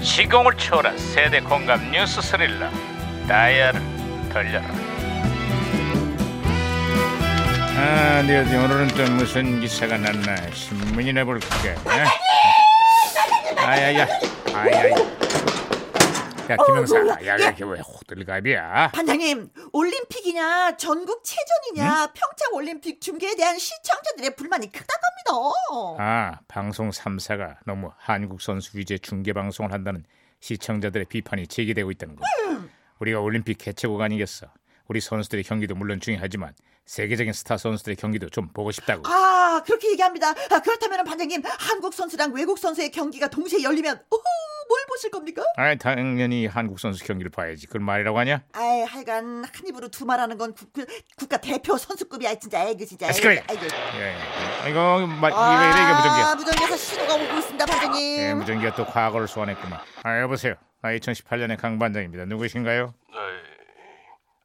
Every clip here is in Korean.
시공을 초월한 세대 공감 뉴스 스릴러 다이아를 돌려라 아, 네 어디 오늘은 또 무슨 기사가 났나 신문이나 볼까 어? 아야야 아야야 야 김영사 어, 뭐야? 야 예. 이렇게 왜 호들갑이야 반장님 올림픽이냐 전국 체전이냐 평창 올림픽 중계에 대한 시청자들의 불만이 크다고 합니다. 아 방송 3사가 너무 한국 선수 위주의 중계 방송을 한다는 시청자들의 비판이 제기되고 있다는 거야 우리가 올림픽 개최국 아니겠어. 우리 선수들의 경기도 물론 중요하지만 세계적인 스타 선수들의 경기도 좀 보고 싶다고. 아 그렇게 얘기합니다. 아, 그렇다면 반장님 한국 선수랑 외국 선수의 경기가 동시에 열리면 오호, 뭘 보실 겁니까? 아 당연히 한국 선수 경기를 봐야지 그걸 말이라고 하냐 아이 하여간 한 입으로 두 말하는 건 국, 그, 국가 대표 선수급이야 진짜 아이고 진짜 아, 시끄러워. 아이고. 예, 예. 이거 마, 이왜 이래 이게 무전기야 아, 무전기에서 신호가 오고 있습니다 반장님. 예, 무전기가 또 과거를 소환했구만 아 여보세요 나 2018년의 강 반장입니다 누구신가요 어이,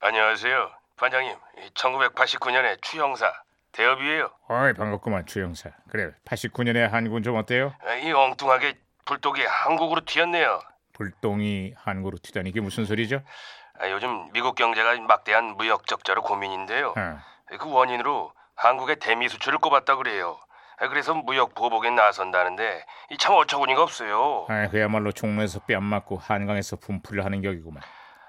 안녕하세요, 반장님. 1989년의 추형사 대업이에요. 어이 반갑구만 주영사 그래 89년의 한국은 좀 어때요 아, 이 엉뚱하게 불독이 한국으로 튀었네요. 불똥이 한국으로 튀다니 이게 무슨 소리죠 아, 요즘 미국 경제가 막대한 무역 적자로 고민인데요. 아, 그 원인으로 한국의 대미 수출을 꼽았다 그래요. 아, 그래서 무역 보복에 나선다는데 이 참 어처구니가 없어요. 아, 그야말로 종로에서 뺨 맞고 한강에서 분풀을 하는 격이구만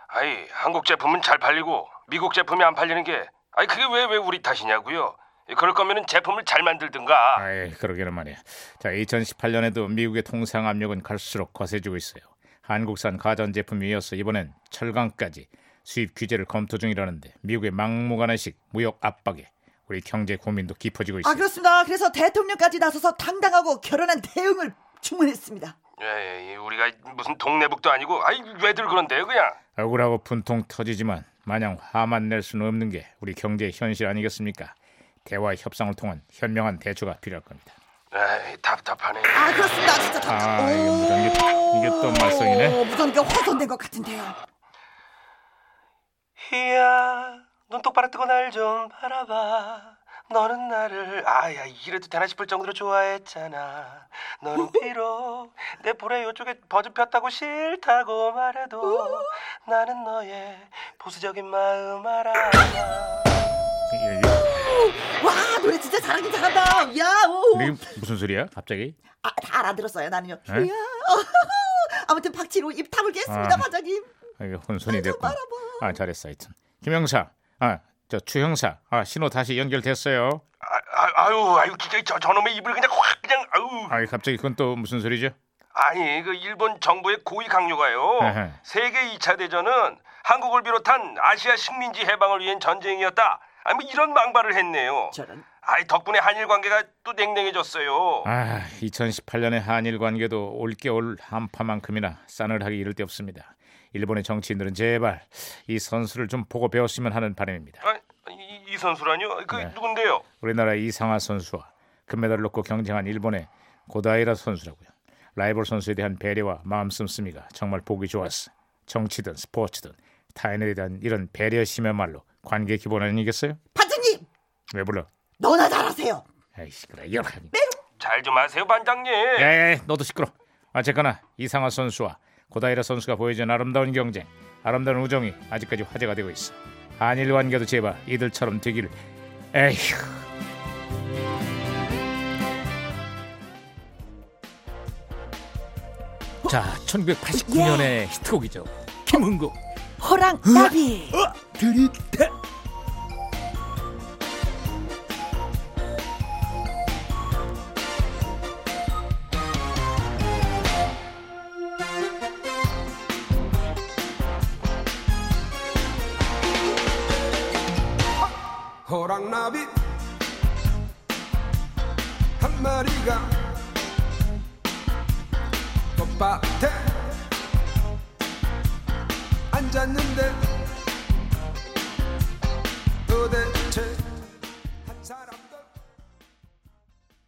아이 한국 제품은 잘 팔리고 미국 제품이 안 팔리는 게 아이 그게 왜 왜 우리 탓이냐고요? 그럴 거면은 제품을 잘 만들든가. 아이 그러기는 말이야 자 2018년에도 미국의 통상 압력은 갈수록 거세지고 있어요 한국산 가전제품에 이어서 이번엔 철강까지 수입 규제를 검토 중이라는데 미국의 막무가내식 무역 압박에 우리 경제 고민도 깊어지고 있어요 아 그렇습니다. 그래서 대통령까지 나서서 당당하고 결연한 대응을 주문했습니다. 예, 예, 우리가 무슨 동네북도 아니고 아이 왜들 그런데요 그냥. 억울하고 분통 터지지만 마냥 화만 낼 수는 없는 게 우리 경제의 현실 아니겠습니까 대화 협상을 통한 현명한 대처가 필요할 겁니다 에이, 답답하네. 아 그렇습니다. 진짜 답답. 아, 이게 무전기 이게 또 말썽이네. 오, 무전기가 훼손된 것 같은데요. 희야, 눈 똑바로 뜨고 날 좀 바라봐. 너는 나를 아야 이래도 되나 싶을 정도로 좋아했잖아. 너는 비록 내 볼에 요쪽에 버즈 폈다고 싫다고 말해도 나는 너의 보수적인 마음 알아. 잘하긴 잘한다. 야 오. 이게 무슨 소리야 갑자기 아, 다 알아들었어요 나는요. 네? 이야. 아무튼 박치로 입 아. 반장님. 아, 이게 혼선이 바라봐. 아 잘했어 하여튼 김영사 아 저 추형사 아 신호 다시 연결됐어요 아, 아, 아유 아유 진짜 저 저놈의 입을 그냥 확 그냥 아유. 아 갑자기 그건 또 무슨 소리죠 아니 그 일본 정부의 고위 강요가요. 에헤. 세계 2차 대전은 한국을 비롯한 아시아 식민지 해방을 위한 전쟁이었다. 아니 뭐 이런 망발을 했네요. 저런. 아이 덕분에 한일 관계가 또 냉랭해졌어요. 아 2018년의 한일 관계도 올겨울 한파만큼이나 싸늘하게 이를 데 없습니다 일본의 정치인들은 제발 이 선수를 좀 보고 배웠으면 하는 바람입니다 아, 이, 이 선수라뇨? 그 네. 누군데요? 우리나라 이상하 선수와 금메달을 놓고 경쟁한 일본의 고다이라 선수라고요. 라이벌 선수에 대한 배려와 마음 씀씀이가 정말 보기 좋았어. 정치든 스포츠든 타인에 대한 이런 배려심이야말로 관계 기본 아니겠어요? 반장님 왜 불러? 너나 잘하세요. 아이 시끄러. 이거 잘좀 하세요 반장님. 야야야 너도 시끄러. 어쨌거나 이상하 선수와 고다이라 선수가 보여준 아름다운 경쟁, 아름다운 우정이 아직까지 화제가 되고 있어. 한일 관계도 제발 이들처럼 되기를. 에휴. 자, 1989년의 히트곡이죠. 김흥국. 호랑 나비. 들이대. 호 나비 한 마리가 꽃밭에 앉았는데